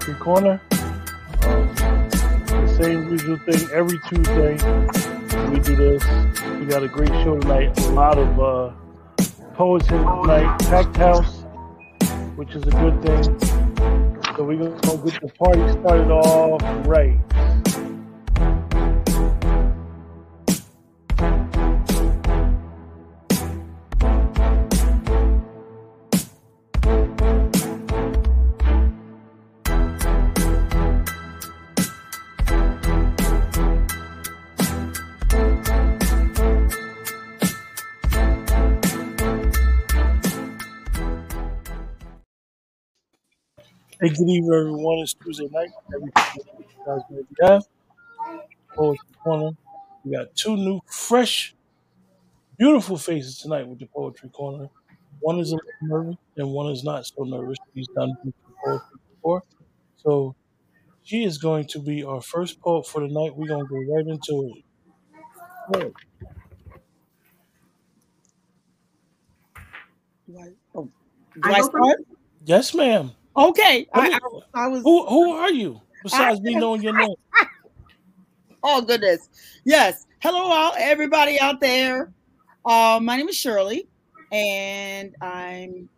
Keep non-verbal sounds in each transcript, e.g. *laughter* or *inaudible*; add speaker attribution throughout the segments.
Speaker 1: Poetry Corner. Um, the same usual thing every Tuesday. We do this. We got a great show tonight. A lot of uh, poets here tonight. Packed house, which is a good thing. So we're going to get the party started off right. Hey, good evening, everyone. It's Tuesday night. Everything guys. Poetry Corner. We got two new, fresh, beautiful faces tonight with the Poetry Corner. One is a little nervous, and one is not so nervous. She's done poetry before. So she is going to be our first poet for the night. We're going to go right into it. Poet.
Speaker 2: Do I, oh, do
Speaker 3: I
Speaker 2: I start?
Speaker 1: Yes, ma'am.
Speaker 2: Okay.
Speaker 1: Who,
Speaker 2: I, I, I was.
Speaker 1: who, who are you besides me *laughs* knowing your name?
Speaker 2: oh goodness. Yes. Hello, all everybody out there. Uh, my name is Shirley, and I'm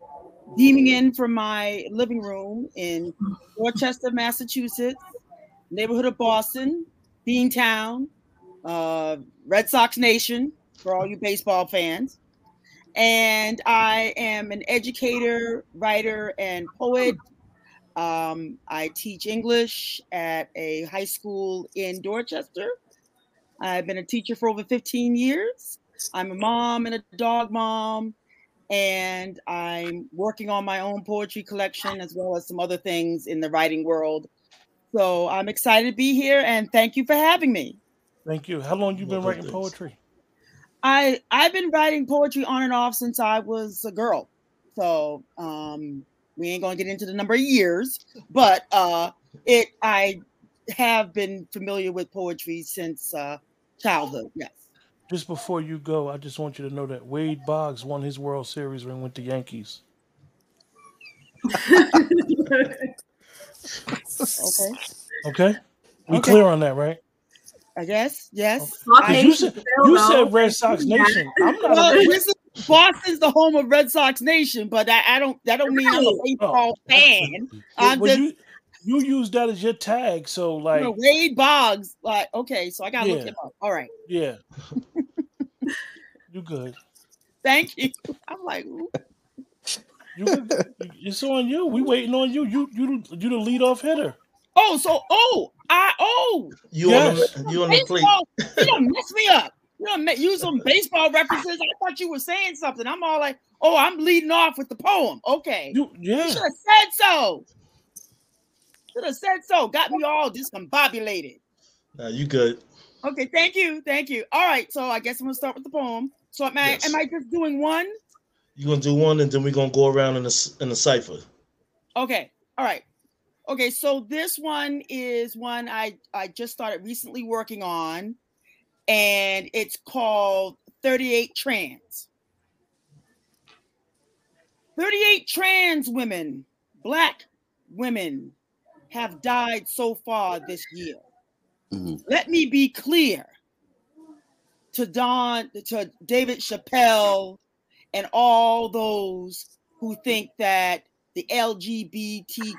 Speaker 2: beaming in from my living room in Dorchester, Massachusetts, neighborhood of Boston, Beantown, uh, Red Sox Nation for all you baseball fans. And I am an educator, writer, and poet. Um, I teach English at a high school in Dorchester. I've been a teacher for over 15 years. I'm a mom and a dog mom, and I'm working on my own poetry collection as well as some other things in the writing world. So I'm excited to be here, and thank you for having me.
Speaker 1: Thank you. How long you been writing
Speaker 4: thanks.
Speaker 1: poetry?
Speaker 2: I I've been writing poetry on and off since I was a girl. So um we ain't gonna get into the number of years, but uh it I have been familiar with poetry since uh childhood, yes.
Speaker 1: Just before you go, I just want you to know that Wade Boggs won his World Series when he went to Yankees. *laughs*
Speaker 2: Okay.
Speaker 1: Okay, we
Speaker 2: Okay.
Speaker 1: clear on that, right?
Speaker 2: I guess, yes.
Speaker 3: Talk
Speaker 1: Because
Speaker 2: I,
Speaker 1: you said you said Red Sox Nation. I'm not
Speaker 2: well,
Speaker 1: a Red.
Speaker 2: this is Boston's the home of Red Sox Nation, but I, I don't that don't mean I'm a
Speaker 3: Right.
Speaker 1: Oh,
Speaker 2: baseball fan.
Speaker 1: well,
Speaker 2: I'm
Speaker 1: well,
Speaker 2: just
Speaker 1: you you use that as your tag, so
Speaker 2: you know,
Speaker 1: like,
Speaker 2: Wade Boggs. Like, okay, so I gotta look
Speaker 1: yeah,
Speaker 2: him up. All right.
Speaker 1: yeah, *laughs* you good.
Speaker 2: Thank you. I'm like, ooh.
Speaker 1: You good. It's on you. We waiting on you. You you you the lead off hitter.
Speaker 2: Oh, so oh, I oh
Speaker 4: You
Speaker 1: Yes.
Speaker 4: on the you on the plate.
Speaker 2: baseball. You don't mess me up. You don't ma- use some baseball references. I thought you were saying something. I'm all like, oh, I'm leading off with the poem. Okay,
Speaker 1: You
Speaker 2: you should have said so. Should have said so. Got me all discombobulated.
Speaker 4: Nah, you good.
Speaker 2: Okay, thank you, thank you. All right, so I guess I'm gonna start with the poem. So am I,
Speaker 4: Yes.
Speaker 2: am I just doing one?
Speaker 4: You're gonna do one, and then we're gonna go around in the in the cipher.
Speaker 2: Okay, all right. Okay, so this one is one I I just started recently working on, and it's called 38 Trans. 38 trans women, black women, have died so far this year. Mm-hmm. Let me be clear to Don, to David Chappelle, and all those who think that the LGBT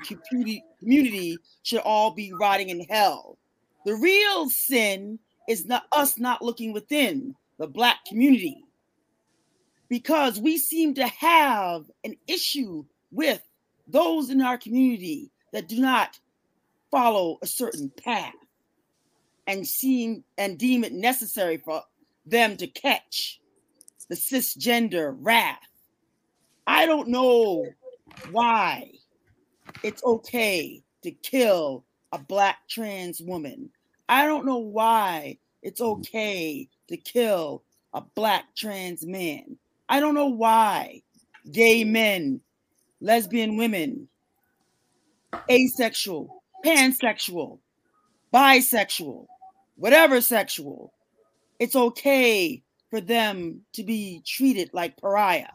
Speaker 2: community, should all be rotting in hell. The real sin is not us not looking within the black community because we seem to have an issue with those in our community that do not follow a certain path and seem and deem it necessary for them to catch the cisgender wrath. I don't know why it's okay to kill a black trans woman. I don't know why it's mm-hmm. okay to kill a black trans man. I don't know why gay men, lesbian women, asexual, pansexual, bisexual, whatever sexual, it's okay for them to be treated like pariah,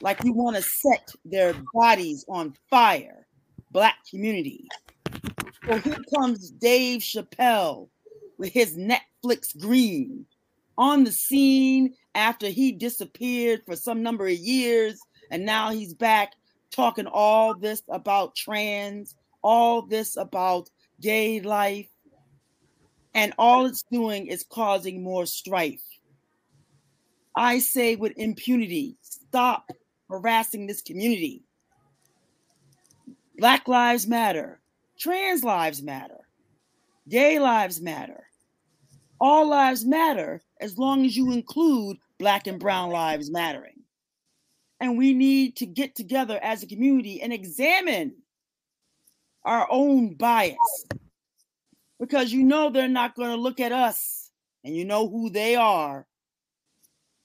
Speaker 2: like you want to set their bodies on fire. Black community, So here comes Dave Chappelle with his Netflix green on the scene after he disappeared for some number of years. And now he's back talking all this about trans, all this about gay life. And all it's doing is causing more strife. I say with impunity, stop harassing this community. Black lives matter, trans lives matter, gay lives matter. All lives matter as long as you include black and brown lives mattering. And we need to get together as a community and examine our own bias because you know they're not going to look at us and you know who they are.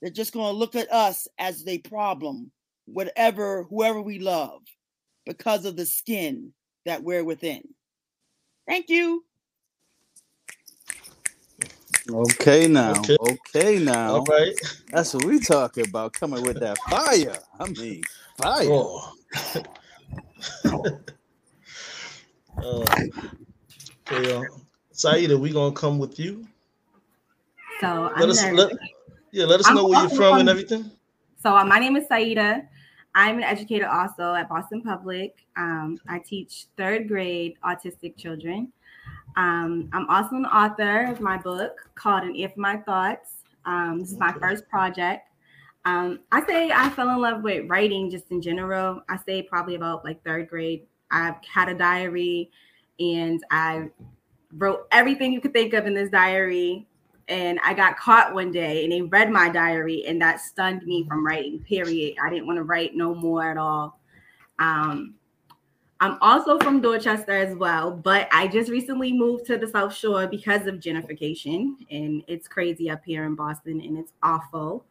Speaker 2: They're just going to look at us as a problem, whatever, whoever we love, because of the skin that we're within. Thank you.
Speaker 3: Okay now.
Speaker 4: Okay.
Speaker 3: Okay, now.
Speaker 4: All right.
Speaker 3: That's what we talking about. Coming with that fire. I mean, fire.
Speaker 4: Oh. *laughs* uh, okay, uh, Saida, we gonna come with you.
Speaker 5: So
Speaker 4: Let
Speaker 5: I'm
Speaker 4: us let, yeah, let us
Speaker 5: I'm
Speaker 4: know where you're
Speaker 5: also
Speaker 4: from and everything.
Speaker 5: So uh, my name is Saida. I'm an educator also at Boston Public. Um, I teach third grade autistic children. Um, I'm also an author of my book called An Ear for My Thoughts. Um, this is my first project. Um, I say I fell in love with writing just in general. I say probably about like third grade. I've had a diary and I wrote everything you could think of in this diary and I got caught one day and they read my diary and that stunned me from writing, period. I didn't want to write no more at all. Um, I'm also from Dorchester as well, but I just recently moved to the South Shore because of gentrification and it's crazy up here in Boston and it's awful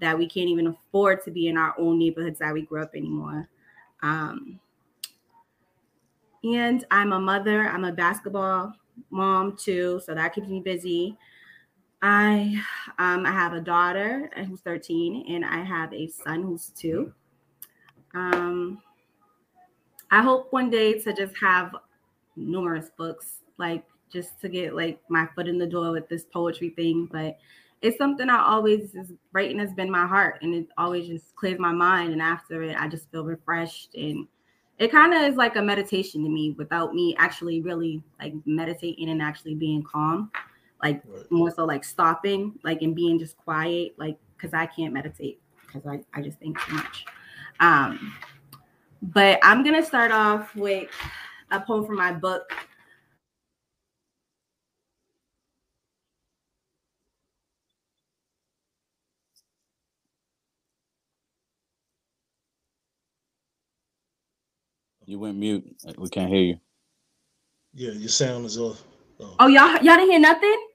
Speaker 5: that we can't even afford to be in our own neighborhoods that we grew up anymore. Um, and I'm a mother, I'm a basketball mom too, so that keeps me busy. I um, I have a daughter who's 13 and I have a son who's two. Um, I hope one day to just have numerous books, like just to get like my foot in the door with this poetry thing. But it's something I always is writing has been my heart, and it always just clears my mind. And after it, I just feel refreshed, and it kind of is like a meditation to me, without me actually really like meditating and actually being calm like
Speaker 4: Right.
Speaker 5: more so like stopping, like and being just quiet, like because I can't meditate because I, I just think too much. Um, but I'm gonna start off with a poem from my book.
Speaker 3: You went mute. We can't hear you.
Speaker 4: Yeah, your sound is off. Oh.
Speaker 5: Oh y'all y'all didn't hear nothing?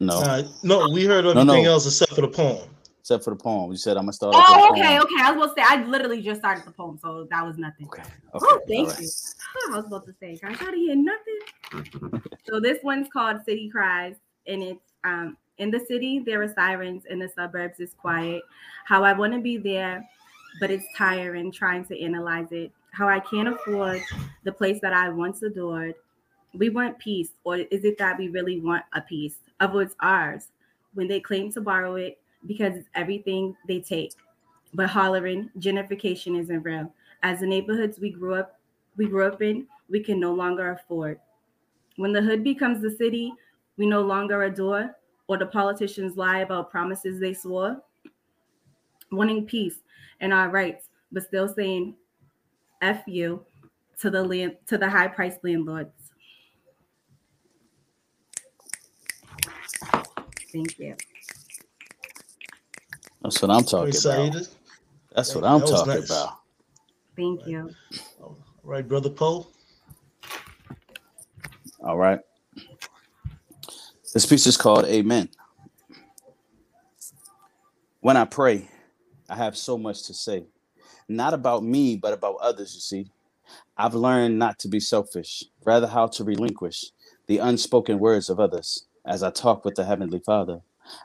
Speaker 3: No,
Speaker 4: Nah, no, we heard everything
Speaker 3: no.
Speaker 4: else except for the poem.
Speaker 3: except for the poem. You said I'm gonna start.
Speaker 5: Oh, okay,
Speaker 3: poem.
Speaker 5: okay. I was supposed to say I literally just started the poem, so that was nothing.
Speaker 3: Okay. Okay.
Speaker 5: Oh, thank
Speaker 3: all right.
Speaker 5: you. Oh, I was about to say, guys, y'all didn't hear nothing. *laughs* so this one's called City Cries, and it's um in the city there are sirens, in the suburbs it's quiet. How I want to be there, but it's tiring trying to analyze it. How I can't afford the place that I once adored. We want peace, or is it that we really want a piece of what's ours when they claim to borrow it because it's everything they take? But hollering, gentrification isn't real. As the neighborhoods we grew up we grew up in, we can no longer afford. When the hood becomes the city, we no longer adore, or the politicians lie about promises they swore. Wanting peace and our rights, but still saying F you to the land to the high priced landlords. Thank you.
Speaker 3: That's what I'm talking
Speaker 4: Right,
Speaker 3: about.
Speaker 4: Saida?
Speaker 3: That's what
Speaker 4: That-
Speaker 3: I'm
Speaker 4: that
Speaker 3: talking
Speaker 4: nice.
Speaker 3: about.
Speaker 5: Thank you.
Speaker 4: All right, brother Poe.
Speaker 3: All right. This piece is called Amen. When I pray, I have so much to say. Not about me, but about others, you see. I've learned not to be selfish, rather, how to relinquish the unspoken words of others as I talk with the Heavenly Father.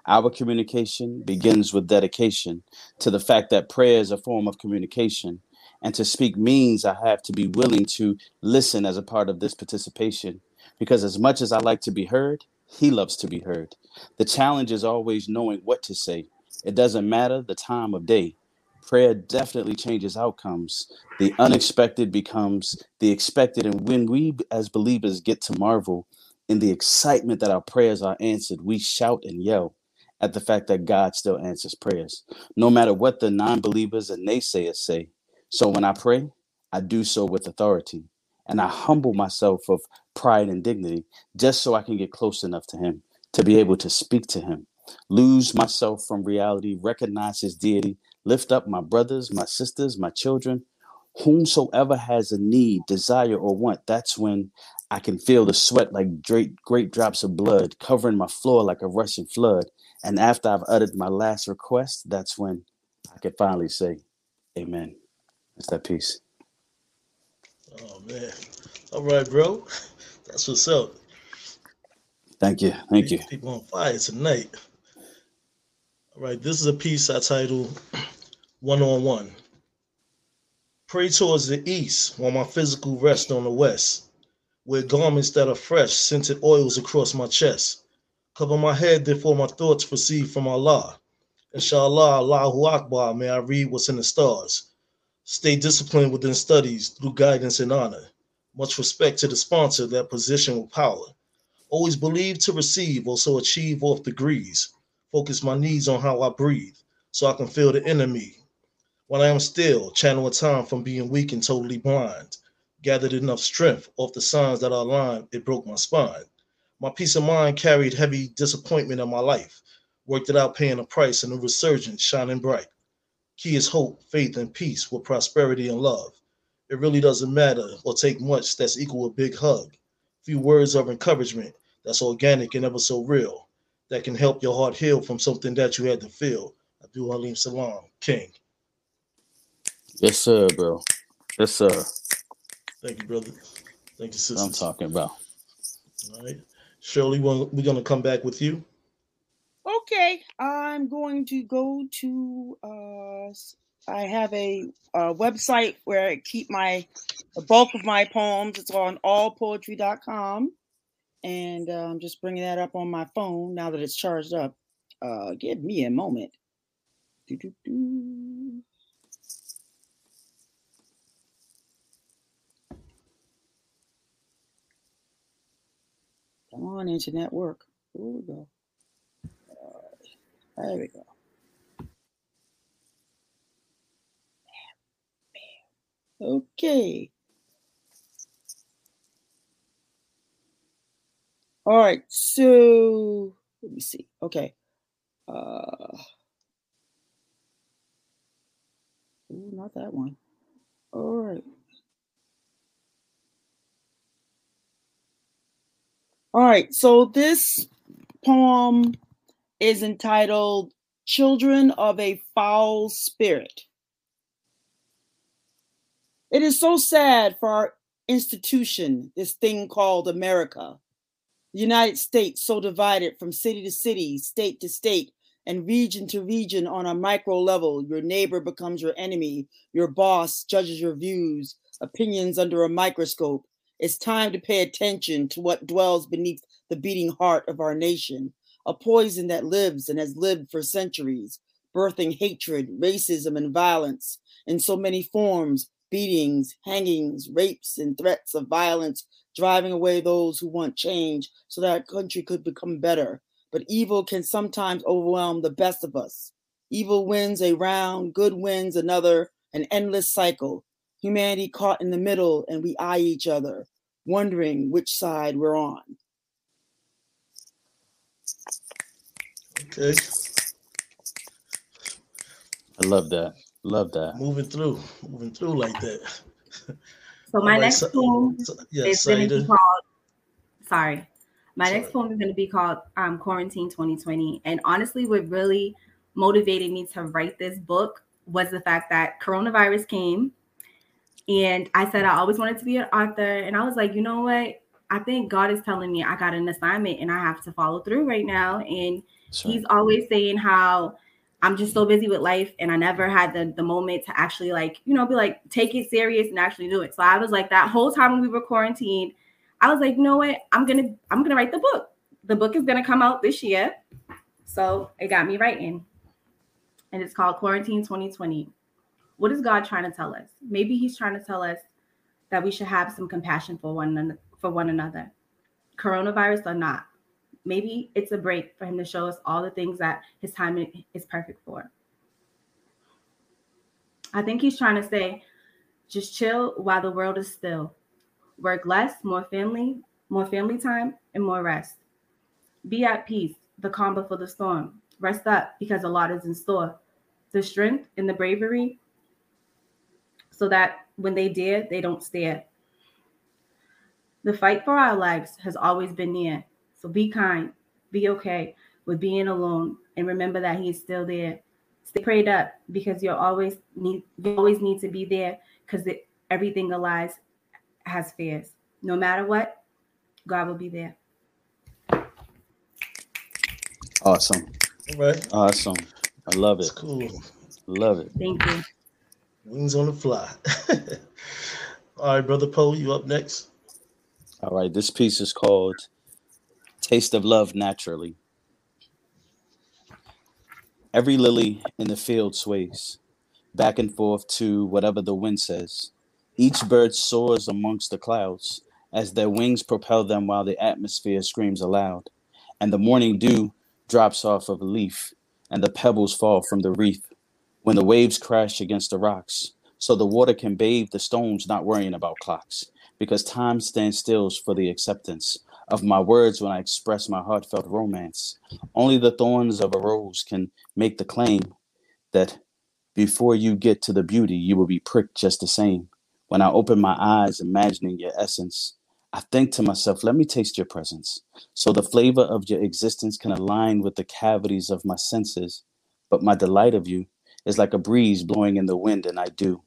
Speaker 3: Our communication begins with dedication to the fact that prayer is a form of communication. And to speak means I have to be willing to listen as a part of this participation. Because as much as I like to be heard, he loves to be heard. The challenge is always knowing what to say. It doesn't matter the time of day. Prayer definitely changes outcomes. The unexpected becomes the expected. And when we as believers get to marvel in the excitement that our prayers are answered, we shout and yell at the fact that God still answers prayers, no matter what the non believers and naysayers say. So when I pray, I do so with authority and I humble myself of pride and dignity just so I can get close enough to Him to be able to speak to Him, lose myself from reality, recognize His deity, lift up my brothers, my sisters, my children, whomsoever has a need, desire, or want. That's when I can feel the sweat like great, great drops of blood covering my floor like a rushing flood. And after I've uttered my last request, that's when I can finally say, Amen. It's that peace.
Speaker 4: Oh man. All right, bro. That's what's up.
Speaker 3: Thank you. Thank you.
Speaker 4: People on fire tonight. All right, this is a piece I titled One on One. Pray towards the east while my physical rests on the west. Wear garments that are fresh, scented oils across my chest. Cover my head, therefore my thoughts proceed from Allah. Inshallah, Allahu Akbar, may I read what's in the stars. Stay disciplined within studies through guidance and honor. Much respect to the sponsor that position with power. Always believe to receive, also achieve off degrees. Focus my needs on how I breathe, so I can feel the enemy. When I am still, channel a time from being weak and totally blind. Gathered enough strength off the signs that are aligned, it broke my spine. My peace of mind carried heavy disappointment in my life. Worked it out paying a price and a resurgence shining bright. Key is hope, faith, and peace with prosperity and love. It really doesn't matter or take much that's equal a big hug. Few words of encouragement that's organic and ever so real that can help your heart heal from something that you had to feel. Abdul Halim Salam, King.
Speaker 3: Yes, sir, bro. Yes, sir.
Speaker 4: Thank you, brother. Thank you, sister.
Speaker 3: I'm talking about.
Speaker 4: All right. Shirley, we're going to come back with you.
Speaker 2: Okay, I'm going to go to. Uh, I have a, a website where I keep my the bulk of my poems. It's on allpoetry.com, and uh, I'm just bringing that up on my phone now that it's charged up. Uh, give me a moment. Doo-doo-doo. Come on, internet work. Here we go. Uh, there we go. Okay. All right. So let me see. Okay. Uh, ooh, not that one. All right. All right. So this poem is entitled Children of a Foul Spirit. It is so sad for our institution, this thing called America. The United States, so divided from city to city, state to state, and region to region on a micro level. Your neighbor becomes your enemy. Your boss judges your views, opinions under a microscope. It's time to pay attention to what dwells beneath the beating heart of our nation a poison that lives and has lived for centuries, birthing hatred, racism, and violence in so many forms beatings, hangings, rapes, and threats of violence, driving away those who want change so that our country could become better. But evil can sometimes overwhelm the best of us. Evil wins a round, good wins another, an endless cycle. Humanity caught in the middle, and we eye each other, wondering which side we're on.
Speaker 4: Okay.
Speaker 3: I love that. Love that.
Speaker 4: Moving through, moving through like that. *laughs*
Speaker 5: So my
Speaker 4: All right,
Speaker 5: next
Speaker 4: so-
Speaker 5: poem
Speaker 4: so- yeah,
Speaker 5: is going to be called. Sorry, my
Speaker 4: Sorry.
Speaker 5: next poem is going to be called um, "Quarantine 2020." And honestly, what really motivated me to write this book was the fact that coronavirus came, and I said I always wanted to be an author, and I was like, you know what? I think God is telling me I got an assignment and I have to follow through right now. And he's always saying how I'm just so busy with life and I never had the, the moment to actually like, you know, be like, take it serious and actually do it. So I was like that whole time when we were quarantined, I was like, you know what? I'm gonna I'm gonna write the book. The book is gonna come out this year. So it got me writing. And it's called Quarantine 2020. What is God trying to tell us? Maybe He's trying to tell us that we should have some compassion for one for one another, coronavirus or not. Maybe it's a break for Him to show us all the things that His timing is perfect for. I think He's trying to say, just chill while the world is still. Work less, more family, more family time, and more rest. Be at peace, the calm before the storm. Rest up because a lot is in store. The strength and the bravery so that when they dare, they don't stare. The fight for our lives has always been near. So be kind, be okay with being alone, and remember that He is still there. Stay prayed up because you always need you always need to be there because everything alive has fears. No matter what, God will be there.
Speaker 3: Awesome.
Speaker 4: All right.
Speaker 3: Awesome. I love it.
Speaker 4: That's cool.
Speaker 3: Love it.
Speaker 5: Thank you.
Speaker 4: Wings on the fly. *laughs* All right, brother Poe, you up next.
Speaker 3: All right. This piece is called Taste of Love Naturally. Every lily in the field sways back and forth to whatever the wind says. Each bird soars amongst the clouds as their wings propel them while the atmosphere screams aloud. And the morning dew drops off of a leaf, and the pebbles fall from the reef when the waves crash against the rocks. So the water can bathe the stones, not worrying about clocks, because time stands still for the acceptance of my words when I express my heartfelt romance. Only the thorns of a rose can make the claim that before you get to the beauty, you will be pricked just the same. When I open my eyes, imagining your essence, I think to myself, let me taste your presence. So the flavor of your existence can align with the cavities of my senses. But my delight of you is like a breeze blowing in the wind, and I do.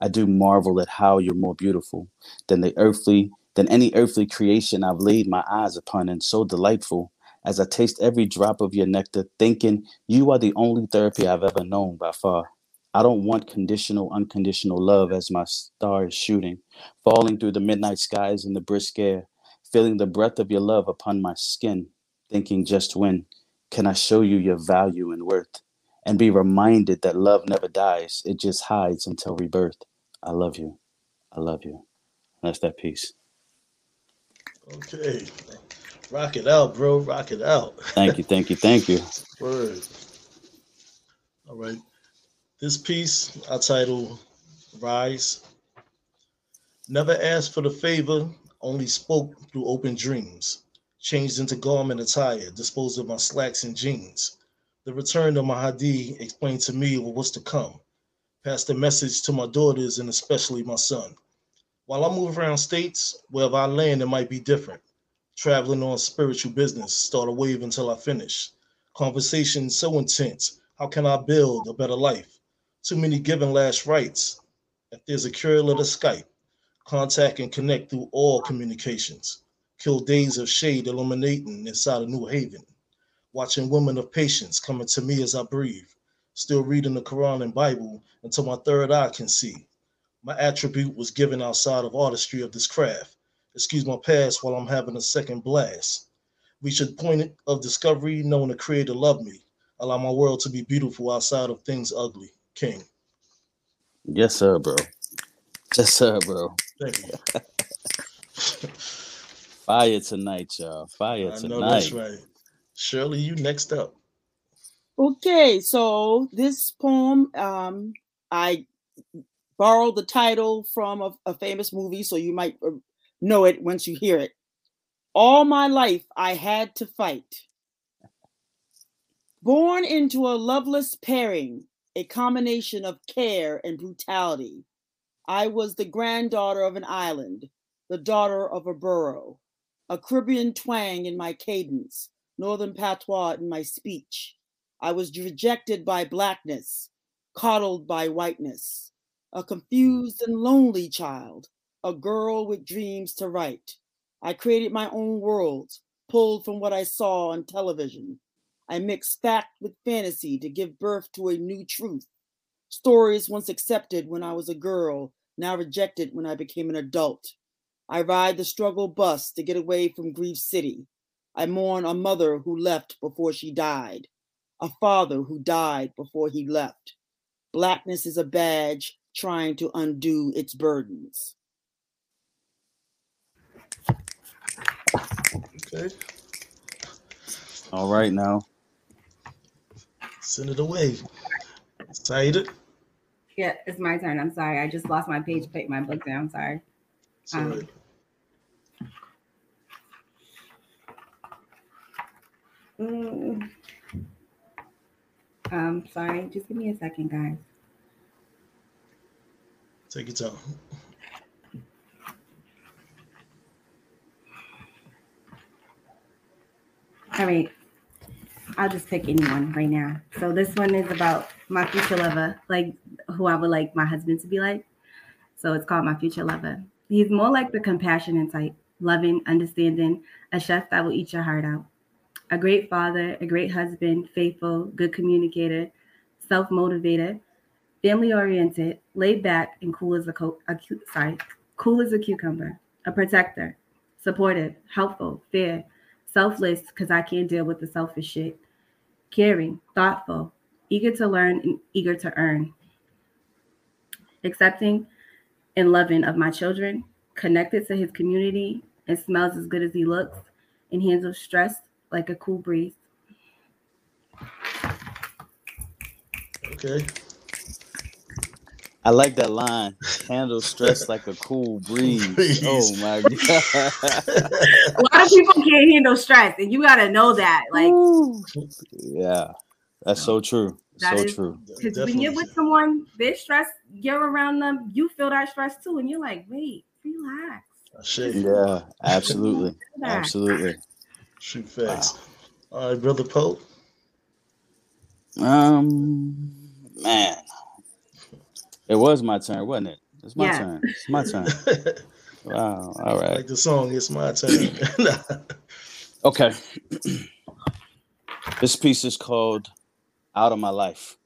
Speaker 3: I do marvel at how you're more beautiful than the earthly, than any earthly creation I've laid my eyes upon, and so delightful as I taste every drop of your nectar, thinking you are the only therapy I've ever known by far. I don't want conditional, unconditional love as my star is shooting, falling through the midnight skies in the brisk air, feeling the breath of your love upon my skin, thinking just when can I show you your value and worth? And be reminded that love never dies. It just hides until rebirth. I love you. I love you. That's that piece.
Speaker 4: Okay. Rock it out, bro. Rock it out.
Speaker 3: Thank you. Thank you. Thank you. *laughs*
Speaker 4: Word. All right. This piece I title Rise. Never asked for the favor, only spoke through open dreams. Changed into garment attire, disposed of my slacks and jeans the return of Mahdi explained to me what was to come. Passed the message to my daughters and especially my son. While I move around states, wherever I land, it might be different. Traveling on spiritual business, start a wave until I finish. Conversation so intense. How can I build a better life? Too many given last rites. If there's a cure, let us Skype. Contact and connect through all communications. Kill days of shade illuminating inside a New Haven watching women of patience coming to me as I breathe, still reading the Quran and Bible until my third eye can see. My attribute was given outside of artistry of this craft. Excuse my past while I'm having a second blast. Reach a point of discovery, knowing the Creator loved me. Allow my world to be beautiful outside of things ugly. King.
Speaker 3: Yes, sir, bro. Yes, sir, bro.
Speaker 4: Thank you. *laughs*
Speaker 3: Fire tonight, y'all. Fire
Speaker 4: I
Speaker 3: tonight.
Speaker 4: know that's right. Shirley, you next up.
Speaker 2: Okay, so this poem, um, I borrowed the title from a, a famous movie, so you might uh, know it once you hear it. All my life, I had to fight. Born into a loveless pairing, a combination of care and brutality, I was the granddaughter of an island, the daughter of a borough, a Caribbean twang in my cadence, Northern patois in my speech. I was rejected by blackness, coddled by whiteness, a confused and lonely child, a girl with dreams to write. I created my own worlds, pulled from what I saw on television. I mixed fact with fantasy to give birth to a new truth. Stories once accepted when I was a girl, now rejected when I became an adult. I ride the struggle bus to get away from Grief City. I mourn a mother who left before she died, a father who died before he left. Blackness is a badge trying to undo its burdens.
Speaker 4: Okay.
Speaker 3: All right now.
Speaker 4: Send it away. Excited.
Speaker 5: Yeah, it's my turn. I'm sorry. I just lost my page, put my book down. Sorry.
Speaker 4: Sorry.
Speaker 5: Mm. Um, sorry. Just give me a second, guys.
Speaker 4: Take your time.
Speaker 5: All right. I'll just pick anyone right now. So this one is about my future lover, like who I would like my husband to be like. So it's called My Future Lover. He's more like the compassionate type, loving, understanding, a chef that will eat your heart out. A great father, a great husband, faithful, good communicator, self-motivated, family-oriented, laid back, and cool as a, co- a cu- sorry, cool as a cucumber. A protector, supportive, helpful, fair, selfless because I can't deal with the selfish shit, caring, thoughtful, eager to learn, and eager to earn, accepting and loving of my children, connected to his community, and smells as good as he looks, and handles stress like a cool breeze.
Speaker 4: Okay.
Speaker 3: I like that line. Handle stress like a cool breeze. *laughs*
Speaker 4: Breeze.
Speaker 3: Oh my god. *laughs*
Speaker 5: A lot of people can't handle stress, and you got to know that. Like,
Speaker 3: yeah. That's so true.
Speaker 5: That
Speaker 3: so
Speaker 5: is-
Speaker 3: true.
Speaker 5: because when you're with someone, they're stressed, you're around them, you feel that stress too, and you're like, wait, relax.
Speaker 4: Shit.
Speaker 3: Yeah, absolutely. Absolutely.
Speaker 4: Shoot facts. All right, brother Pope.
Speaker 3: Um man. It was my turn, wasn't it? It's my
Speaker 5: Yeah.
Speaker 3: turn. It's my turn. *laughs* Wow. All right.
Speaker 4: like the song, it's my turn. *laughs*
Speaker 3: Okay. *clears throat* this piece is called Out of My Life.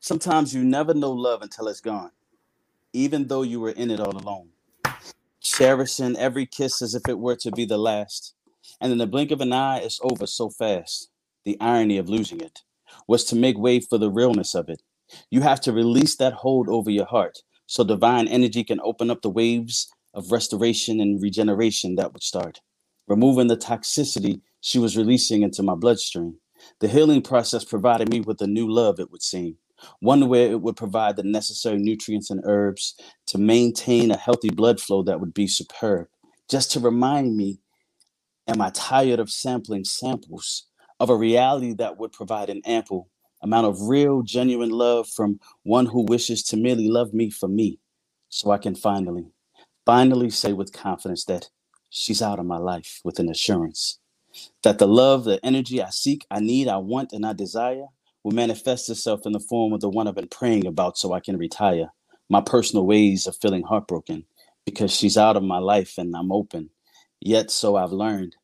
Speaker 3: Sometimes you never know love until it's gone, even though you were in it all alone. Cherishing every kiss as if it were to be the last. And in the blink of an eye, it's over so fast. The irony of losing it was to make way for the realness of it. You have to release that hold over your heart so divine energy can open up the waves of restoration and regeneration that would start removing the toxicity she was releasing into my bloodstream. The healing process provided me with a new love, it would seem, one where it would provide the necessary nutrients and herbs to maintain a healthy blood flow that would be superb. Just to remind me, am I tired of sampling samples of a reality that would provide an ample amount of real, genuine love from one who wishes to merely love me for me, so I can finally, finally say with confidence that she's out of my life with an assurance that the love, the energy I seek, I need, I want, and I desire will manifest itself in the form of the one I've been praying about so I can retire my personal ways of feeling heartbroken because she's out of my life and I'm open. Yet, so I've learned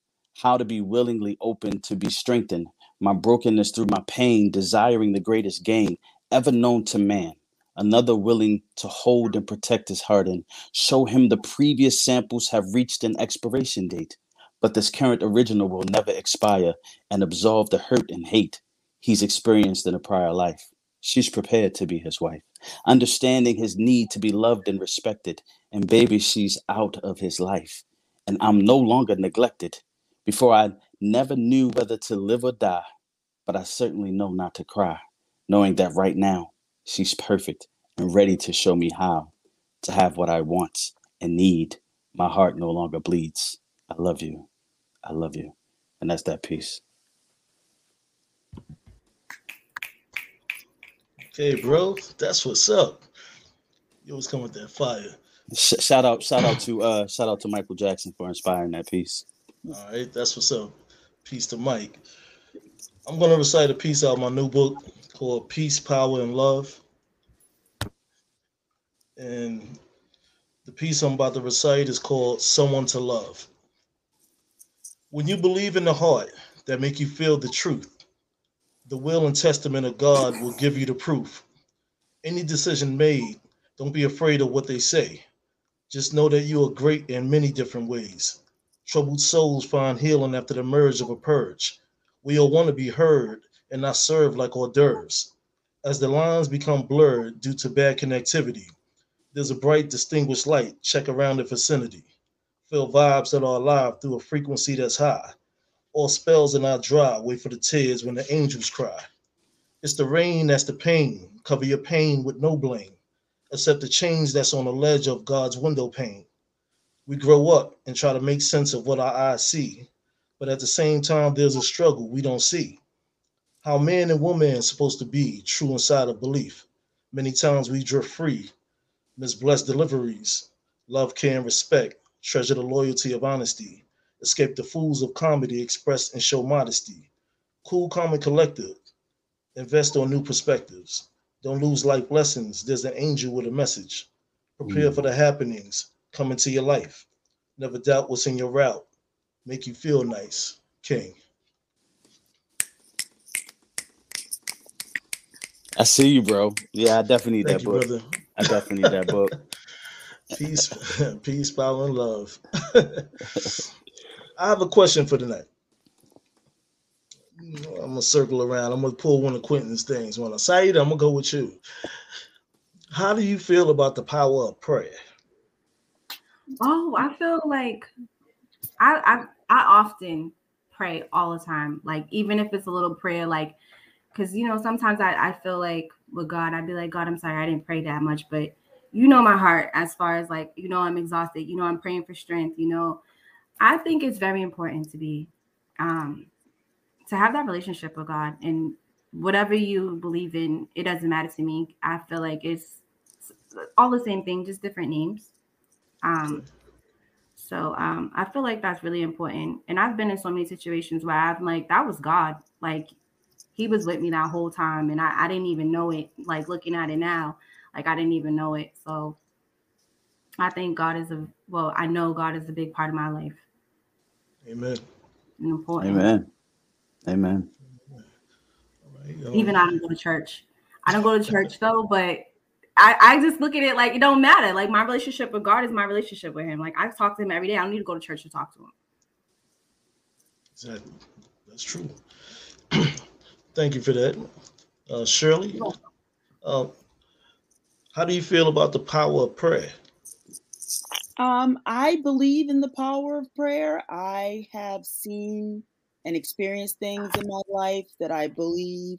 Speaker 3: how to be willingly open to be strengthened, my brokenness through my pain, desiring the greatest gain ever known to man. Another willing to hold and protect his heart and show him the previous samples have reached an expiration date, but this current original will never expire and absolve the hurt and hate he's experienced in a prior life. She's prepared to be his wife, understanding his need to be loved and respected. And baby, she's out of his life. And I'm no longer neglected. Before I never knew whether to live or die, but I certainly know not to cry, knowing that right now she's perfect and ready to show me how to have what I want and need. My heart no longer bleeds. I love you. I love you. And that's that piece.
Speaker 4: Okay, bro. That's what's up. You always come with that fire.
Speaker 3: Sh- shout out, shout out to uh shout out to Michael Jackson for inspiring that piece.
Speaker 4: All right, that's what's up. Peace to Mike. I'm gonna recite a piece out of my new book called Peace, Power, and Love. And the piece I'm about to recite is called Someone to Love. When you believe in the heart that make you feel the truth, the will and testament of God will give you the proof. Any decision made, don't be afraid of what they say. Just know that you are great in many different ways. Troubled souls find healing after the merge of a purge. We all want to be heard and not served like hors d'oeuvres. As the lines become blurred due to bad connectivity, there's a bright, distinguished light. Check around the vicinity. Feel vibes that are alive through a frequency that's high. All spells are not dry. Wait for the tears when the angels cry. It's the rain that's the pain. Cover your pain with no blame, except the change that's on the ledge of God's window pane. We grow up and try to make sense of what our eyes see, but at the same time, there's a struggle we don't see. How man and woman supposed to be, true inside of belief. Many times we drift free, miss blessed deliveries, love, care, and respect, treasure the loyalty of honesty, escape the fools of comedy, express and show modesty. Cool, calm, and collective, invest on new perspectives. Don't lose life lessons. There's an angel with a message. Prepare
Speaker 3: Mm.
Speaker 4: for the happenings. Come into your life. Never doubt what's in your route. Make you feel nice. King.
Speaker 3: I see you, bro. Yeah, I definitely need
Speaker 4: Thank
Speaker 3: that
Speaker 4: you,
Speaker 3: book.
Speaker 4: brother.
Speaker 3: I definitely need that book. *laughs*
Speaker 4: Peace, *laughs* peace, power, and love. *laughs* I have a question for tonight. I'm gonna circle around. I'm gonna pull one of Quentin's things. When I say it, I'm gonna go with you. How do you feel about the power of prayer?
Speaker 5: Oh, I feel like I I I often pray all the time. Like even if it's a little prayer, like because you know sometimes I I feel like with God, I'd be like God, I'm sorry, I didn't pray that much, but you know my heart as far as like you know I'm exhausted. You know I'm praying for strength. You know, I think it's very important to be um to have that relationship with God and whatever you believe in, it doesn't matter to me. I feel like it's all the same thing, just different names. Um, so um, I feel like that's really important. And I've been in so many situations where I'm like, that was God. Like he was with me that whole time and I, I didn't even know it. Like looking at it now, like I didn't even know it. So I think God is a well, I know God is a big part of my life
Speaker 4: Amen.
Speaker 5: and important.
Speaker 3: Amen. Amen.
Speaker 4: All right,
Speaker 5: Even I don't go to church. I don't go to church though, but I, I just look at it like it don't matter. Like my relationship with God is my relationship with him. Like I talk to him every day. I don't need to go to church to talk to him.
Speaker 4: Exactly. That's true. *clears throat* Thank you for that. Uh, Shirley, uh, how do you feel about the power of prayer?
Speaker 2: Um, I believe in the power of prayer. I have seen and experienced things in my life that I believe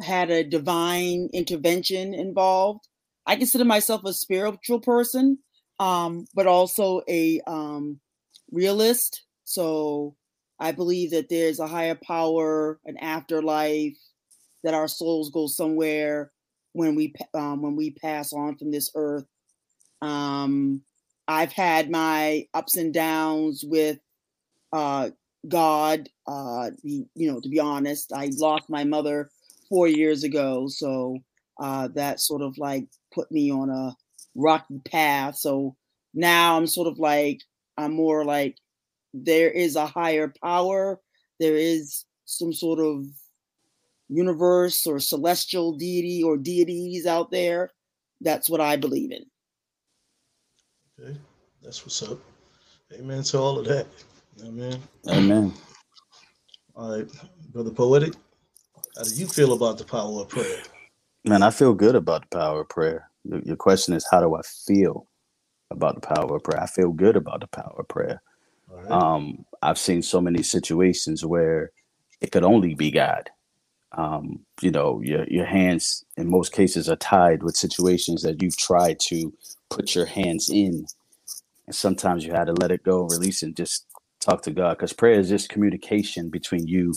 Speaker 2: had a divine intervention involved. I consider myself a spiritual person, um, but also a um, realist. So I believe that there's a higher power, an afterlife, that our souls go somewhere when we um, when we pass on from this earth. Um, I've had my ups and downs with uh, God. Uh, you know, to be honest, I lost my mother four years ago, so uh, that sort of like put me on a rocky path. So now I'm sort of like I'm more like there is a higher power. There is some sort of universe or celestial deity or deities out there. That's what I believe in.
Speaker 4: Okay, that's what's up. Amen to all of that. Amen.
Speaker 3: Amen.
Speaker 4: All right, brother poetic. How do you feel about the power of prayer?
Speaker 3: Man, I feel good about the power of prayer. Your question is, how do I feel about the power of prayer? I feel good about the power of prayer.
Speaker 4: Right.
Speaker 3: Um, I've seen so many situations where it could only be God. Um, you know, your your hands in most cases are tied with situations that you've tried to put your hands in, and sometimes you had to let it go, release, and just talk to God because prayer is just communication between you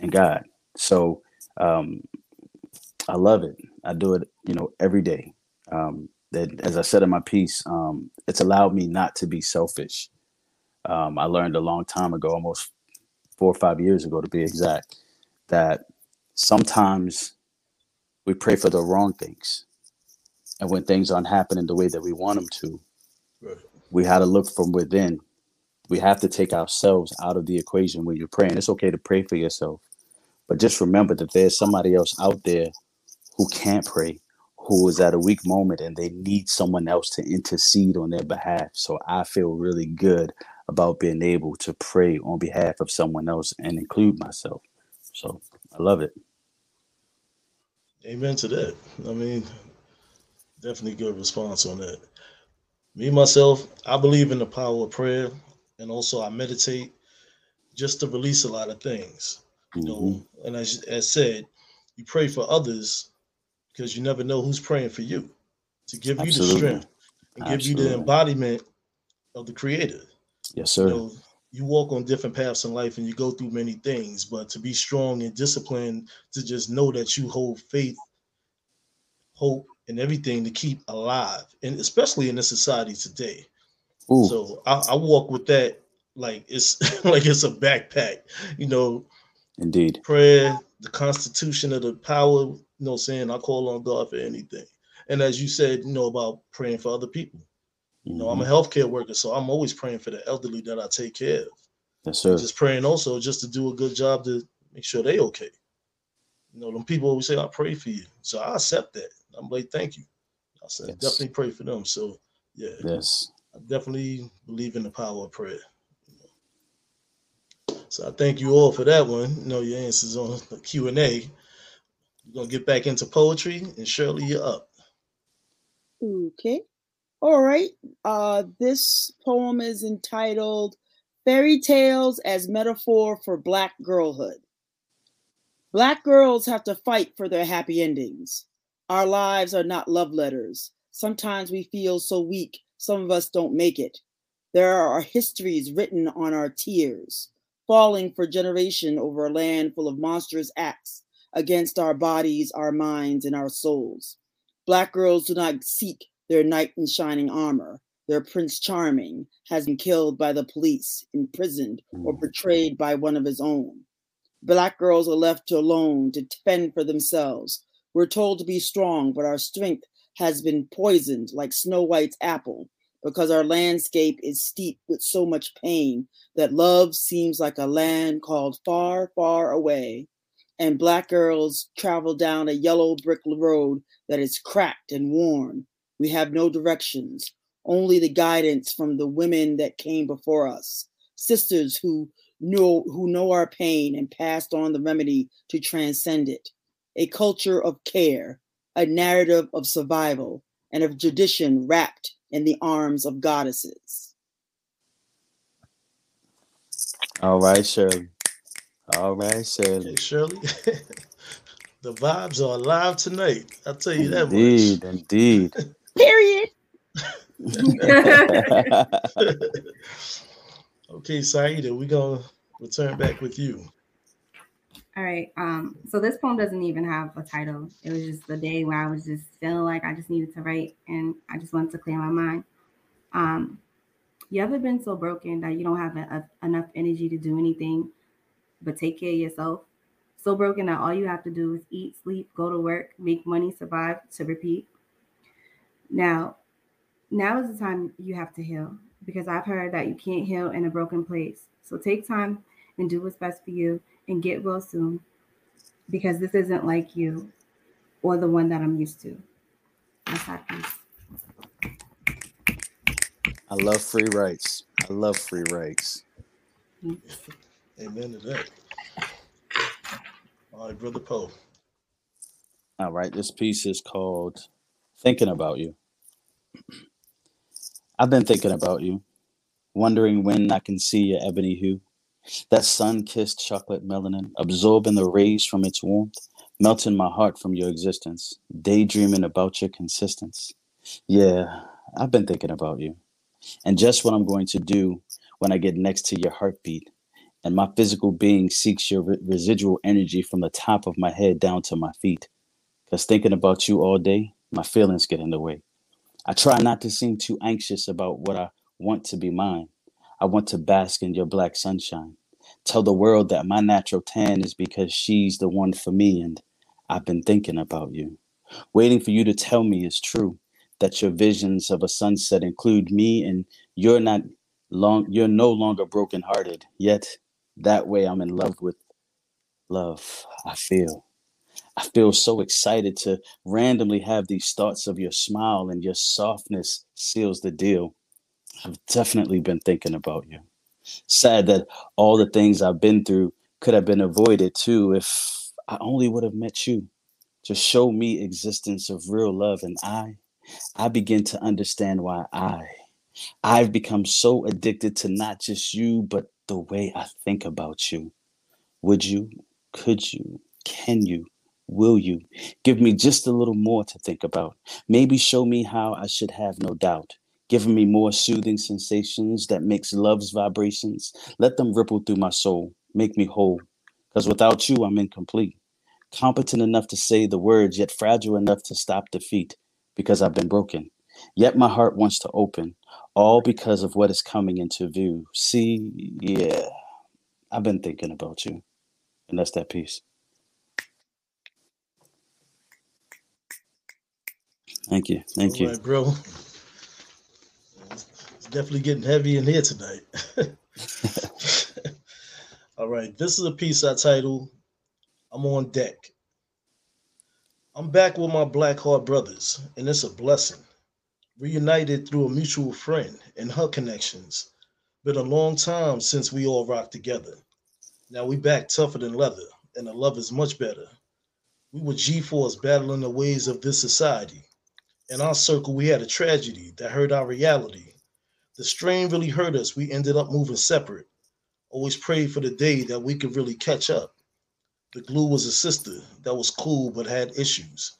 Speaker 3: and God. So um, I love it. I do it, you know, every day. Um, that, as I said in my piece, um, it's allowed me not to be selfish. Um, I learned a long time ago, almost four or five years ago to be exact, that sometimes we pray for the wrong things. And when things aren't happening the way that we want them to,
Speaker 4: Right.
Speaker 3: we have to look from within. We have to take ourselves out of the equation when you're praying. It's okay to pray for yourself, but just remember that there's somebody else out there who can't pray, who is at a weak moment and they need someone else to intercede on their behalf. So I feel really good about being able to pray on behalf of someone else and include myself. So I love it.
Speaker 4: Amen to that. I mean, definitely good response on that. Me myself, I believe in the power of prayer, and also I meditate just to release a lot of things. You know, mm-hmm. and as as said, you pray for others because you never know who's praying for you to give Absolutely. you the strength and give you the embodiment of the Creator.
Speaker 3: Yes, sir.
Speaker 4: You, know, you walk on different paths in life and you go through many things, but to be strong and disciplined, to just know that you hold faith, hope, and everything to keep alive, and especially in this society today. Ooh. So I, I walk with that like it's *laughs* like it's a backpack, you know.
Speaker 3: Indeed.
Speaker 4: Prayer, the constitution of the power, you know, saying I call on God for anything. And as you said, you know, about praying for other people. You know, I'm a mm-hmm. healthcare worker, so I'm always praying for the elderly that I take care of.
Speaker 3: Yes, sir.
Speaker 4: And just praying also just to do a good job to make sure they okay. You know, them people always say, I pray for you. So I accept that. I'm like, thank you. I said, yes. definitely pray for them. So yeah.
Speaker 3: Yes.
Speaker 4: I definitely believe in the power of prayer. So I thank you all for that one. You know, your answers on the Q and A. We're gonna get back into poetry, and Shirley, you're up.
Speaker 2: Okay. All right. Uh, this poem is entitled "Fairy Tales as Metaphor for Black Girlhood." Black girls have to fight for their happy endings. Our lives are not love letters. Sometimes we feel so weak, some of us don't make it. There are histories written on our tears falling for generation over a land full of monstrous acts against our bodies, our minds, and our souls. Black girls do not seek their knight in shining armor. Their Prince Charming has been killed by the police, imprisoned, or mm. betrayed by one of his own. Black girls are left alone to fend for themselves. We're told to be strong, but our strength has been poisoned like Snow White's apple because our landscape is steeped with so much pain that love seems like a land called far, far away. And black girls travel down a yellow brick road that is cracked and worn. We have no directions, only the guidance from the women that came before us, sisters who know who know our pain and passed on the remedy to transcend it. A culture of care, a narrative of survival, and of tradition wrapped in the arms of goddesses.
Speaker 3: All right, Shirley. All right, Shirley.
Speaker 4: Hey, Shirley. *laughs* the vibes are alive tonight. I'll tell you that
Speaker 3: indeed, much. Indeed,
Speaker 2: Period. *laughs* *laughs*
Speaker 4: okay, Saida, we're going to return back with you.
Speaker 5: All right. Um, so this poem doesn't even have a title. It was just the day where I was just feeling like I just needed to write and I just wanted to clear my mind. Um, you ever been so broken that you don't have a, a, enough energy to do anything but take care of yourself? So broken that all you have to do is eat, sleep, go to work, make money, survive, to repeat. Now, now is the time you have to heal because I've heard that you can't heal in a broken place. So take time and do what's best for you and get well soon because this isn't like you or the one that I'm used to.
Speaker 3: I love free rights. I love free rights.
Speaker 4: Amen to that. All right, Brother Poe.
Speaker 3: All right, this piece is called Thinking About You. I've been thinking about you, wondering when I can see your ebony hue that sun kissed chocolate melanin, absorbing the rays from its warmth, melting my heart from your existence, daydreaming about your consistence. Yeah, I've been thinking about you. And just what I'm going to do when I get next to your heartbeat and my physical being seeks your re- residual energy from the top of my head down to my feet. Because thinking about you all day, my feelings get in the way. I try not to seem too anxious about what I want to be mine. I want to bask in your black sunshine. Tell the world that my natural tan is because she's the one for me, and I've been thinking about you. Waiting for you to tell me is true, that your visions of a sunset include me, and you're not long, you're no longer brokenhearted. Yet that way I'm in love with love, I feel. I feel so excited to randomly have these thoughts of your smile and your softness seals the deal. I've definitely been thinking about you. Sad that all the things I've been through could have been avoided too if I only would have met you to show me existence of real love and I I begin to understand why I I've become so addicted to not just you but the way I think about you. Would you? Could you? Can you? Will you give me just a little more to think about? Maybe show me how I should have no doubt. Giving me more soothing sensations that makes love's vibrations. Let them ripple through my soul, make me whole. Because without you, I'm incomplete. Competent enough to say the words, yet fragile enough to stop defeat. Because I've been broken. Yet my heart wants to open, all because of what is coming into view. See, yeah, I've been thinking about you. And that's that piece. Thank you. Thank
Speaker 4: All
Speaker 3: you.
Speaker 4: right, bro. It's definitely getting heavy in here tonight. *laughs* All right, this is a piece I titled I'm on deck. I'm back with my Black Heart brothers, and it's a blessing. Reunited through a mutual friend and her connections. Been a long time since we all rocked together. Now we back tougher than leather, and the love is much better. We were G-Force battling the ways of this society. In our circle, we had a tragedy that hurt our reality. The strain really hurt us. We ended up moving separate. Always prayed for the day that we could really catch up. The glue was a sister that was cool but had issues.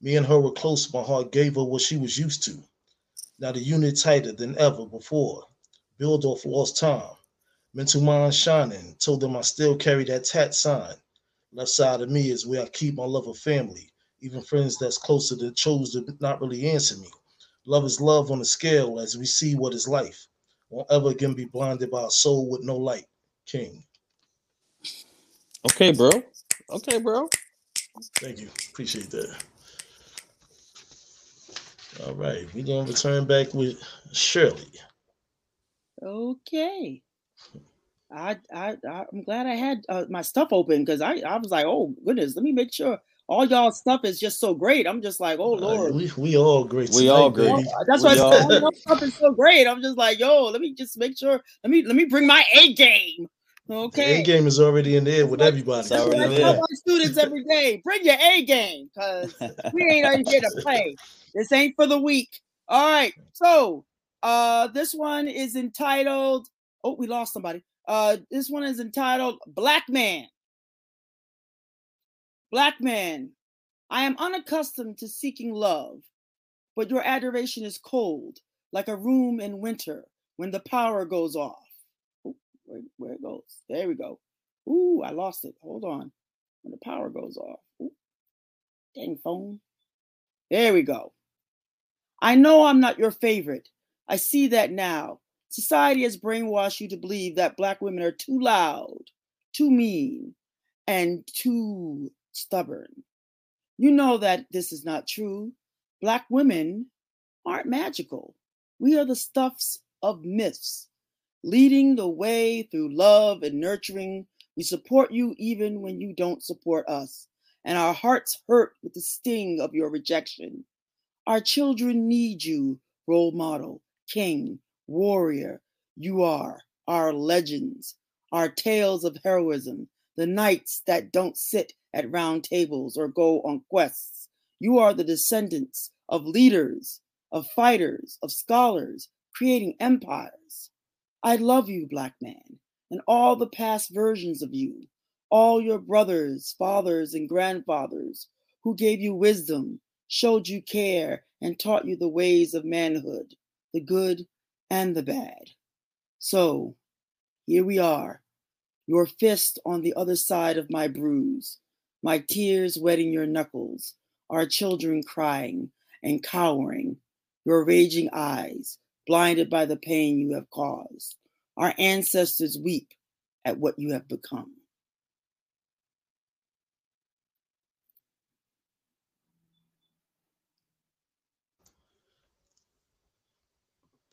Speaker 4: Me and her were close. My heart gave her what she was used to. Now the unit tighter than ever before. Build off lost time. Mental mind shining. Told them I still carry that tat sign. Left side of me is where I keep my love of family. Even friends that's closer that chose to not really answer me. Love is love on a scale as we see what is life. Won't ever again be blinded by a soul with no light. King.
Speaker 3: Okay, bro. Okay, bro.
Speaker 4: Thank you. Appreciate that. All right. We're going to return back with Shirley.
Speaker 2: Okay. I I I'm glad I had uh, my stuff open because I I was like, oh goodness, let me make sure all y'all stuff is just so great. I'm just like, oh
Speaker 4: Uh,
Speaker 2: lord.
Speaker 4: we, we all great.
Speaker 3: We
Speaker 4: tonight,
Speaker 3: all great.
Speaker 4: baby.
Speaker 2: That's
Speaker 3: We
Speaker 2: why I
Speaker 3: all-
Speaker 2: said all y'all stuff is so great. I'm just like, yo, let me just make sure. Let me let me bring my A game.
Speaker 4: The
Speaker 2: Okay.
Speaker 4: A game is already in there with
Speaker 2: Like-
Speaker 4: everybody.
Speaker 3: It's
Speaker 2: That's what I tell
Speaker 3: there.
Speaker 2: my students every day. Bring your A game, cause we ain't out here to *laughs* play. This ain't for the weak. All right. So uh this one is entitled. Oh, we lost somebody. Uh this one is entitled Black Man. Black Man, I am unaccustomed to seeking love, but your adoration is cold, like a room in winter when the power goes off. Ooh, where, where it goes. There we go. Ooh, I lost it. Hold on. When the power goes off. Ooh, dang phone. There we go. I know I'm not your favorite. I see that now. Society has brainwashed you to believe that black women are too loud, too mean, and too stubborn. You know that this is not true. Black women aren't magical. We are the stuffs of myths, leading the way through love and nurturing. We support you even when you don't support us, and our hearts hurt with the sting of your rejection. Our children need you, role model, king, warrior. You are our legends, our tales of heroism, the knights that don't sit at round tables or go on quests. You are the descendants of leaders, of fighters, of scholars, creating empires. I love you, black man, and all the past versions of you, all your brothers, fathers, and grandfathers who gave you wisdom, showed you care, and taught you the ways of manhood, the good and the bad. So, here we are, your fist on the other side of my bruise, my tears wetting your knuckles, our children crying and cowering, your raging eyes blinded by the pain you have caused. Our ancestors weep at what you have become.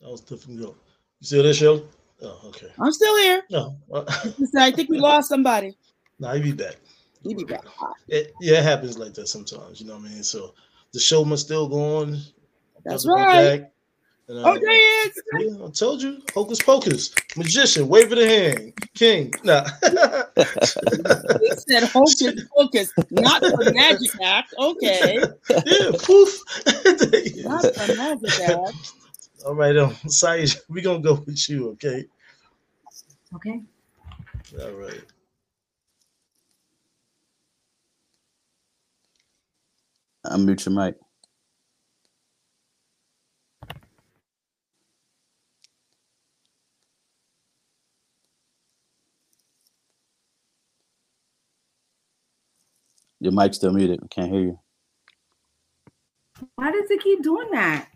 Speaker 4: That was different. Go. You see that show? Oh, okay.
Speaker 2: I'm still here.
Speaker 4: No, *laughs*
Speaker 2: I think we lost somebody.
Speaker 4: nah, he be back.
Speaker 2: He be back.
Speaker 4: It, yeah, it happens like that sometimes. You know what I mean? So the show must still go on.
Speaker 2: That's right.
Speaker 4: back. And, uh,
Speaker 2: Oh, there
Speaker 4: yeah, I told you, hocus pocus, magician, wave of the hand, king. Nah. *laughs*
Speaker 2: He said hocus *laughs* pocus, not the magic act. Okay. *laughs*
Speaker 4: yeah, poof. There he is.
Speaker 2: Not the magic act.
Speaker 4: All right, um, Saeed, we're gonna go with you, okay?
Speaker 5: Okay.
Speaker 4: All right.
Speaker 3: Unmute your mic. Your mic's still muted. I can't hear you.
Speaker 5: Why does it keep doing that?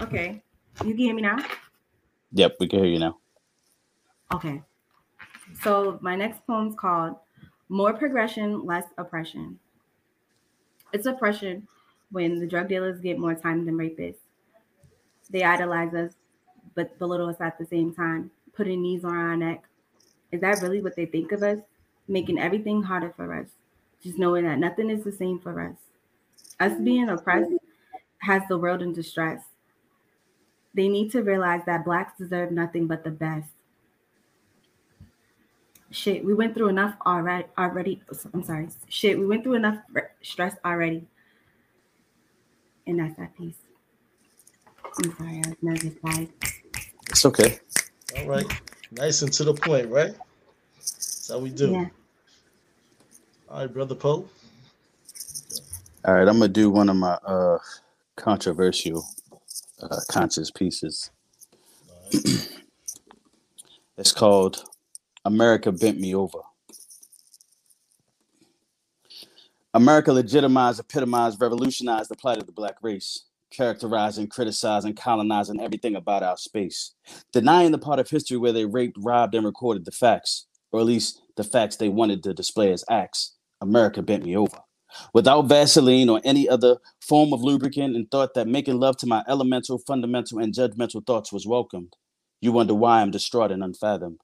Speaker 5: Okay. You can hear me now?
Speaker 3: Yep, we can hear you now.
Speaker 5: Okay. So my next poem's called More Progression, Less Oppression. It's oppression when the drug dealers get more time than rapists. They idolize us, but belittle us at the same time, putting knees on our neck. Is that really what they think of us? Making everything harder for us, just knowing that nothing is the same for us. Us being oppressed has the world in distress. They need to realize that blacks deserve nothing but the best. Shit, we went through enough already. Already, I'm sorry. Shit, we went through enough stress already. And that's that piece. I'm sorry, I was nervous, guys.
Speaker 3: It's okay.
Speaker 4: All right. Nice and to the point, right? That's how we do.
Speaker 5: Yeah.
Speaker 4: All right, brother Poe.
Speaker 3: All right, I'm gonna do one of my uh controversial uh conscious pieces. *clears throat* it's called America Bent Me Over. America legitimized, epitomized, revolutionized the plight of the black race, characterizing, criticizing, colonizing everything about our space, denying the part of history where they raped, robbed, and recorded the facts, or at least the facts they wanted to display as acts. America bent me over. Without Vaseline or any other form of lubricant, and thought that making love to my elemental, fundamental, and judgmental thoughts was welcomed. You wonder why I'm distraught and unfathomed.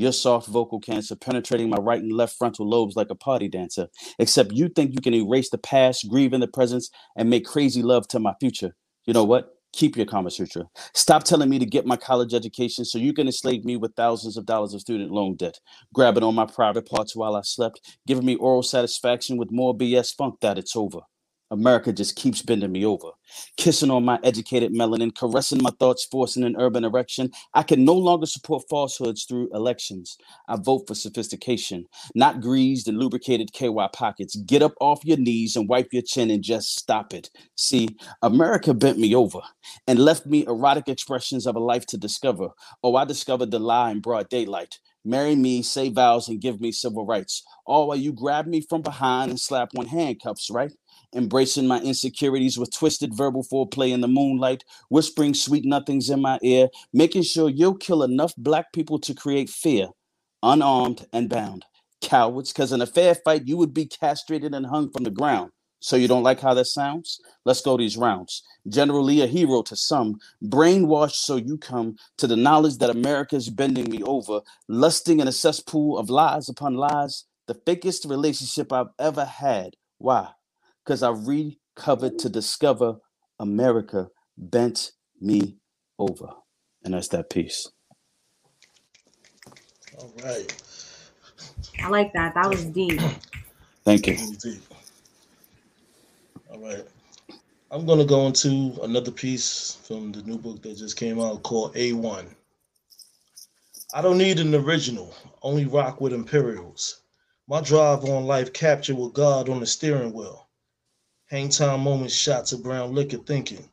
Speaker 3: Your soft vocal cancer penetrating my right and left frontal lobes like a party dancer. Except you think you can erase the past, grieve in the presence, and make crazy love to my future. You know what? Keep your Kama Sutra. Stop telling me to get my college education so you can enslave me with thousands of dollars of student loan debt. Grabbing on my private parts while I slept, giving me oral satisfaction with more BS funk that it's over. America just keeps bending me over, kissing on my educated melanin, caressing my thoughts, forcing an urban erection. I can no longer support falsehoods through elections. I vote for sophistication, not greased and lubricated KY pockets. Get up off your knees and wipe your chin and just stop it. See, America bent me over and left me erotic expressions of a life to discover. Oh, I discovered the lie in broad daylight. Marry me, say vows, and give me civil rights. All while you grab me from behind and slap on handcuffs, right? Embracing my insecurities with twisted verbal foreplay in the moonlight, whispering sweet nothings in my ear, making sure you'll kill enough black people to create fear, unarmed and bound. Cowards, because in a fair fight, you would be castrated and hung from the ground. So you don't like how that sounds? Let's go these rounds. Generally a hero to some, brainwashed so you come to the knowledge that America is bending me over, lusting in a cesspool of lies upon lies, the fakest relationship I've ever had. Why? Because I recovered to discover America bent me over. And that's that piece.
Speaker 4: All right.
Speaker 5: I like that. That was deep.
Speaker 3: Thank you.
Speaker 4: Indeed. All right. I'm gonna go into another piece from the new book that just came out called A1. I don't need an original, only rock with Imperials. My drive on life captured with God on the steering wheel. Hang time moments, shots of brown liquor thinking.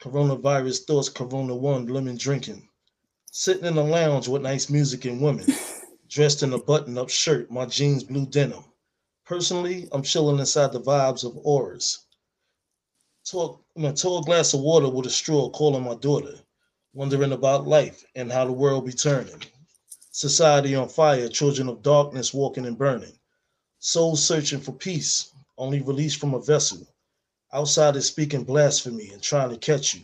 Speaker 4: Coronavirus thoughts, Corona one, lemon drinking. Sitting in the lounge with nice music and women. *laughs* Dressed in a button up shirt, my jeans blue denim. Personally, I'm chilling inside the vibes of auras. Talk, mean, tall glass of water with a straw, calling my daughter, wondering about life and how the world be turning. Society on fire, children of darkness walking and burning. Souls searching for peace, only released from a vessel. Outsiders speaking blasphemy and trying to catch you.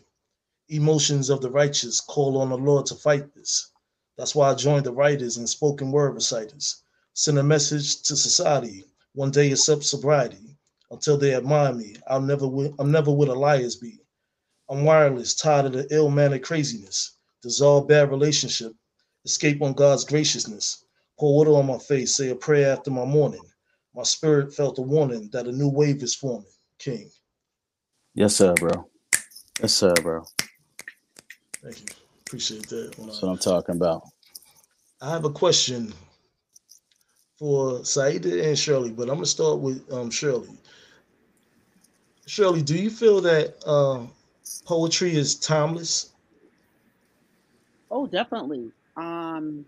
Speaker 4: Emotions of the righteous call on the Lord to fight this. That's why I joined the writers and spoken word reciters. Send a message to society one day accept sobriety. Until they admire me, I'll never wi- I'm never with a liars be. I'm wireless, tired of the ill mannered craziness. Dissolve bad relationship, escape on God's graciousness. Pour water on my face, say a prayer after my morning. My spirit felt a warning that a new wave is forming. King.
Speaker 3: Yes, sir, bro. Yes, sir, bro.
Speaker 4: Thank you. Appreciate that.
Speaker 3: That's what I'm talking about.
Speaker 4: I have a question for Saida and Shirley, but I'm gonna start with um, Shirley. Shirley, do you feel that uh, poetry is timeless?
Speaker 2: Oh, definitely. Um,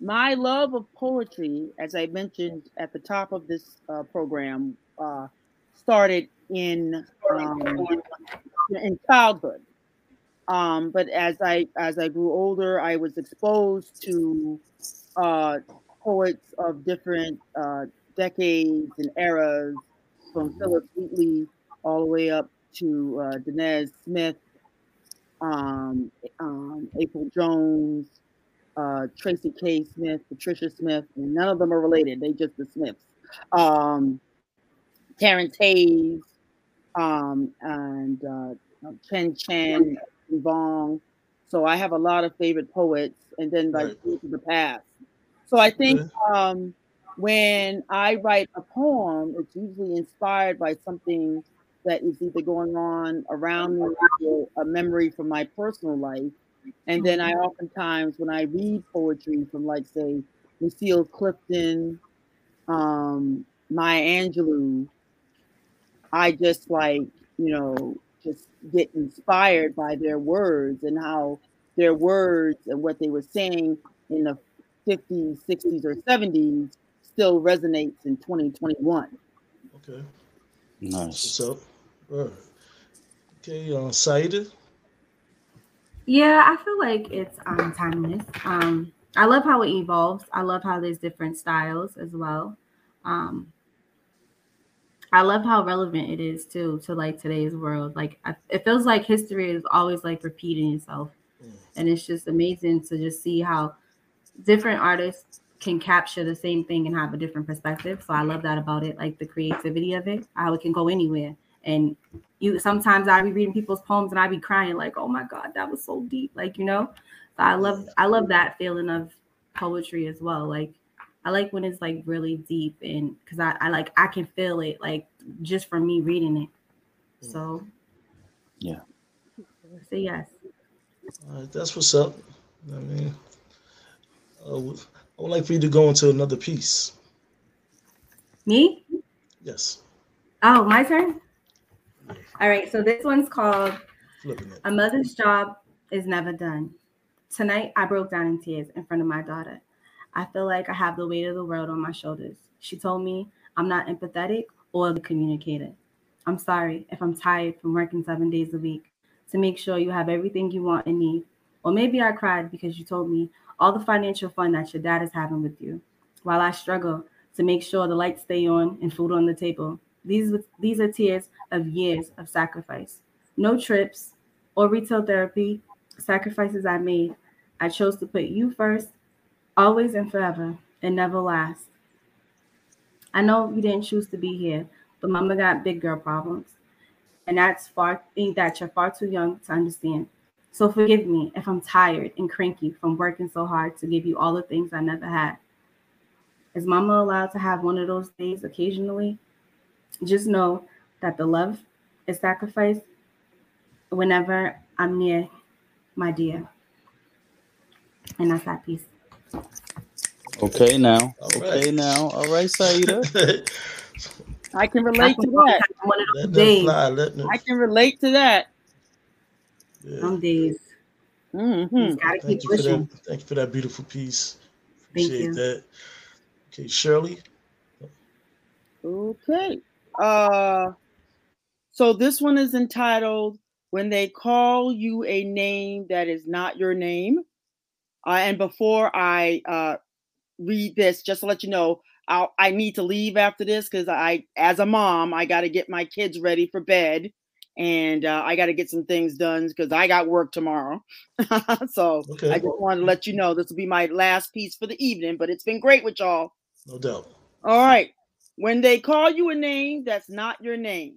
Speaker 2: my love of poetry, as I mentioned at the top of this uh, program, uh, started in um, in childhood. Um, but as I as I grew older, I was exposed to uh, poets of different uh, decades and eras, from Phillis Wheatley all the way up to uh, Danez Smith, um, um, April Jones, uh, Tracy K. Smith, Patricia Smith, and none of them are related. They just the Smiths. Um, Terrence Hayes, um, and uh, Chen Chen, Vuong. So I have a lot of favorite poets, and then like
Speaker 4: Right.
Speaker 2: the past. So I think um, when I write a poem, it's usually inspired by something that is either going on around me or a memory from my personal life. And then I oftentimes, when I read poetry from, like, say, Lucille Clifton, um, Maya Angelou, I just like, you know, just get inspired by their words and how their words and what they were saying in the 50s, 60s, or 70s still resonates in 2021.
Speaker 4: Okay.
Speaker 3: Nice.
Speaker 4: So, up? All right. Okay, uh, Saida.
Speaker 5: Yeah, I feel like it's um timeless. Um, I love how it evolves. I love how there's different styles as well. Um, I love how relevant it is too to like today's world. Like I, it feels like history is always like repeating itself,
Speaker 4: Mm.
Speaker 5: and it's just amazing to just see how different artists can capture the same thing and have a different perspective. So I love that about it, like the creativity of it, how it can go anywhere. And you sometimes I be reading people's poems and I be crying like, oh my God, that was so deep. Like, you know. So I love I love that feeling of poetry as well. Like I like when it's like really deep and because I, I like I can feel it like just from me reading it. So
Speaker 3: Yeah.
Speaker 5: say yes.
Speaker 4: All right, that's what's up. I mean, uh, I would like for you to go into another piece.
Speaker 5: Me?
Speaker 4: Yes,
Speaker 5: Oh, my turn. All right. So this one's called. A Mother's Job is Never Done. Tonight, I broke down in tears in front of my daughter. I feel like I have the weight of the world on my shoulders. She told me I'm not empathetic or the communicator. I'm sorry if I'm tired from working seven days a week to make sure you have everything you want and need. Or maybe I cried because you told me all the financial fun that your dad is having with you, while I struggle to make sure the lights stay on and food on the table. These, these are tears of years of sacrifice. No trips or retail therapy, sacrifices I made. I chose to put you first, always and forever, and never last. I know you didn't choose to be here, but mama got big girl problems. And that's far that you're far too young to understand. So forgive me if I'm tired and cranky from working so hard to give you all the things I never had. Is mama allowed to have one of those days occasionally? Just know that the love is sacrificed whenever I'm near my dear. And that's that piece.
Speaker 3: Okay now.
Speaker 4: All
Speaker 3: Okay
Speaker 4: right.
Speaker 3: now. All right, Saida. *laughs*
Speaker 2: I can relate to
Speaker 5: One
Speaker 2: that.
Speaker 5: of
Speaker 4: them
Speaker 5: days.
Speaker 4: fly. Let them.
Speaker 2: I can relate to that.
Speaker 4: Yeah.
Speaker 5: Some days. Mm-hmm. Gotta keep
Speaker 4: Thank you for
Speaker 5: pushing.
Speaker 4: that. Thank you for that beautiful piece.
Speaker 5: Thank
Speaker 4: Appreciate
Speaker 5: you.
Speaker 4: that. Okay, Shirley.
Speaker 2: Okay. Uh so this one is entitled When They Call You a Name That Is Not Your Name. Uh, and before I uh read this, just to let you know, I'll, I need to leave after this because I, as a mom, I got to get my kids ready for bed, and uh, I got to get some things done because I got work tomorrow. *laughs* so
Speaker 4: Okay.
Speaker 2: I just wanted to let you know this will be my last piece for the evening. But it's been great with y'all.
Speaker 4: No doubt.
Speaker 2: All right. When they call you a name that's not your name,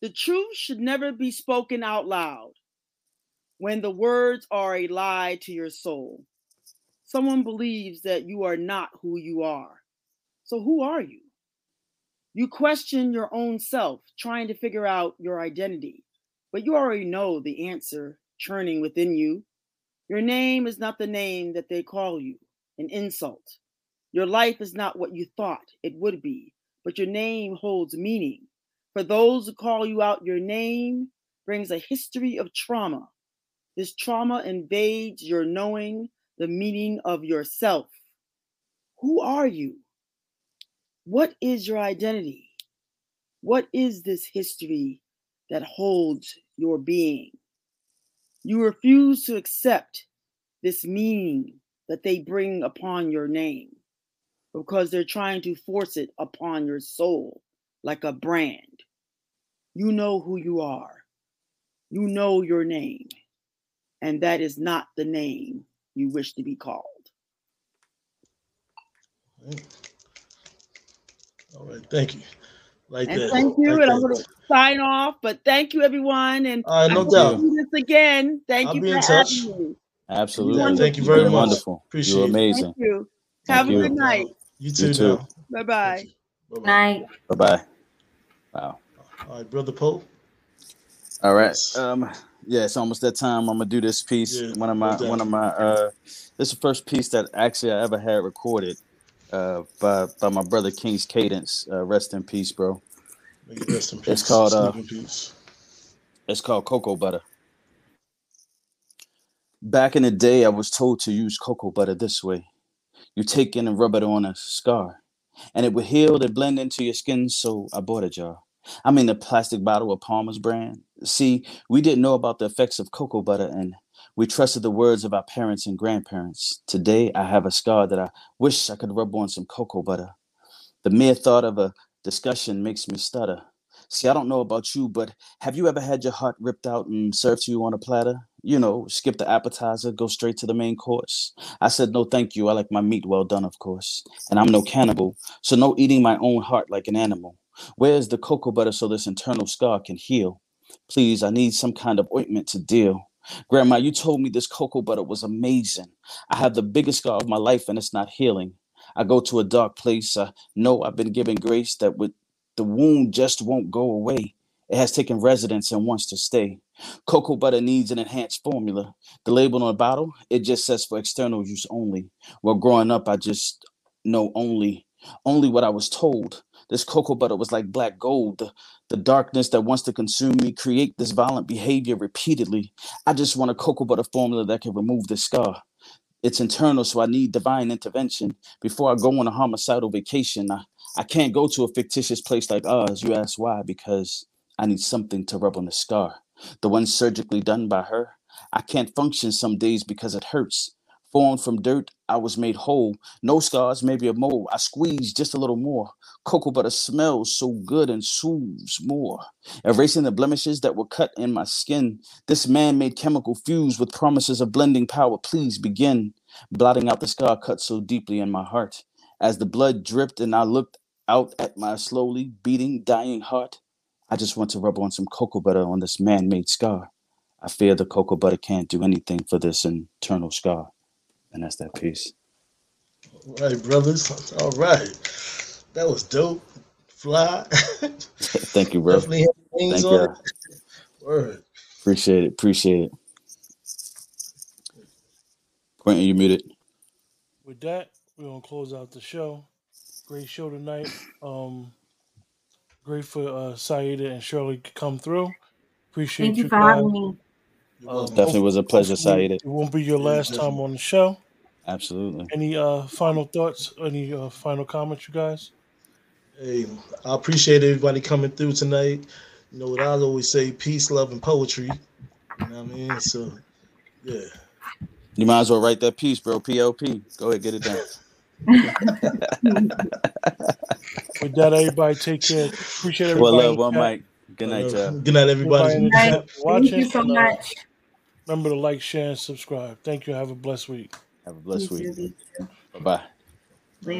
Speaker 2: the truth should never be spoken out loud. When the words are a lie to your soul, someone believes that you are not who you are. So, who are you? You question your own self, trying to figure out your identity, but you already know the answer churning within you. Your name is not the name that they call you, an insult. Your life is not what you thought it would be, but your name holds meaning. For those who call you out, your name brings a history of trauma. This trauma invades your knowing the meaning of yourself. Who are you? What is your identity? What is this history that holds your being? You refuse to accept this meaning that they bring upon your name because they're trying to force it upon your soul like a brand. You know who you are, you know your name, and that is not the name you wish to be called.
Speaker 4: All right, thank you. Like
Speaker 2: and
Speaker 4: that.
Speaker 2: thank you,
Speaker 4: like
Speaker 2: and I'm going to sign off. But thank you, everyone, and
Speaker 4: All right, no
Speaker 2: I hope
Speaker 4: doubt.
Speaker 2: we do this again. Thank
Speaker 4: I'll
Speaker 2: you
Speaker 4: be
Speaker 2: for
Speaker 4: in touch.
Speaker 2: having me.
Speaker 3: Absolutely.
Speaker 2: Yeah,
Speaker 4: thank you
Speaker 3: You've
Speaker 4: very much.
Speaker 3: Wonderful.
Speaker 4: Appreciate
Speaker 3: You're amazing.
Speaker 2: Thank you.
Speaker 3: Thank
Speaker 2: Have
Speaker 3: you.
Speaker 2: a good night.
Speaker 4: You too.
Speaker 3: You too.
Speaker 2: Bye bye.
Speaker 4: Bye-bye.
Speaker 5: Night.
Speaker 3: Bye bye. Wow.
Speaker 4: All right, brother Poe.
Speaker 3: All right. Um. Yeah, it's almost that time. I'm gonna do this piece.
Speaker 4: Yeah,
Speaker 3: one of my one of my uh this is the first piece that actually I ever had recorded uh by by my brother King's Cadence. Uh, rest in peace, bro.
Speaker 4: Rest in peace.
Speaker 3: It's called, uh. It's called cocoa butter. Back in the day, I was told to use cocoa butter this way. You take it and rub it on a scar, and it would heal and blend into your skin. So I bought a jar. I mean, the plastic bottle of Palmer's brand. See, we didn't know about the effects of cocoa butter, and we trusted the words of our parents and grandparents. Today, I have a scar that I wish I could rub on some cocoa butter. The mere thought of a discussion makes me stutter. See, I don't know about you, but have you ever had your heart ripped out and served to you on a platter? You know, skip the appetizer, go straight to the main course. I said, no, thank you. I like my meat well done, of course. And I'm no cannibal, so no eating my own heart like an animal. Where's the cocoa butter so this internal scar can heal? Please, I need some kind of ointment to deal. Grandma, you told me this cocoa butter was amazing. I have the biggest scar of my life and it's not healing. I go to a dark place. I know I've been given grace that with the wound just won't go away. It has taken residence and wants to stay. Cocoa butter needs an enhanced formula. The label on the bottle, it just says for external use only. Well, growing up, I just know only, only what I was told. This cocoa butter was like black gold. The, the darkness that wants to consume me, create this violent behavior repeatedly. I just want a cocoa butter formula that can remove the scar. It's internal, so I need divine intervention. Before I go on a homicidal vacation, I, I can't go to a fictitious place like ours. You ask why? Because I need something to rub on the scar. The one surgically done by her. I can't function some days because it hurts. Formed from dirt, I was made whole. No scars, maybe a mole. I squeezed just a little more. Cocoa butter smells so good and soothes more. Erasing the blemishes that were cut in my skin. This man made chemical fuse with promises of blending power. Please begin. Blotting out the scar cut so deeply in my heart. As the blood dripped and I looked out at my slowly beating, dying heart, I just want to rub on some cocoa butter on this man made scar. I fear the cocoa butter can't do anything for this internal scar. And that's that piece.
Speaker 4: All right, brothers. All right. That was dope. Fly. *laughs*
Speaker 3: Thank you, bro.
Speaker 4: Definitely have wings
Speaker 3: Thank
Speaker 4: on
Speaker 3: you. *laughs*
Speaker 4: Word.
Speaker 3: Appreciate it. Appreciate it. Quentin, you muted.
Speaker 1: With that, we're gonna close out the show. Great show tonight. Um, great for uh, Saida and Shirley to come through. Appreciate
Speaker 5: Thank you
Speaker 1: you
Speaker 5: for
Speaker 1: guys.
Speaker 5: having me.
Speaker 4: You're
Speaker 1: Um.
Speaker 3: Definitely was a pleasure, Saeed.
Speaker 1: It won't be your last time on the show.
Speaker 3: Absolutely.
Speaker 1: Any uh final thoughts? Any uh, final comments, you guys?
Speaker 4: Hey, I appreciate everybody coming through tonight. You know what I always say: peace, love, and poetry. You know what I mean? So, yeah.
Speaker 3: You might as well write that piece, bro. PLP. Go ahead, get it done. *laughs*
Speaker 1: With that, everybody take care. Appreciate everybody.
Speaker 3: Well,
Speaker 1: everybody.
Speaker 3: love, one
Speaker 1: chat.
Speaker 3: mic. Good night, y'all.
Speaker 4: good night, everybody.
Speaker 1: Everybody in the
Speaker 5: Night. Thank you so much.
Speaker 1: Remember to like, share, and subscribe. Thank you. Have a blessed week.
Speaker 3: Have a blessed
Speaker 5: too,
Speaker 3: week. Bye bye.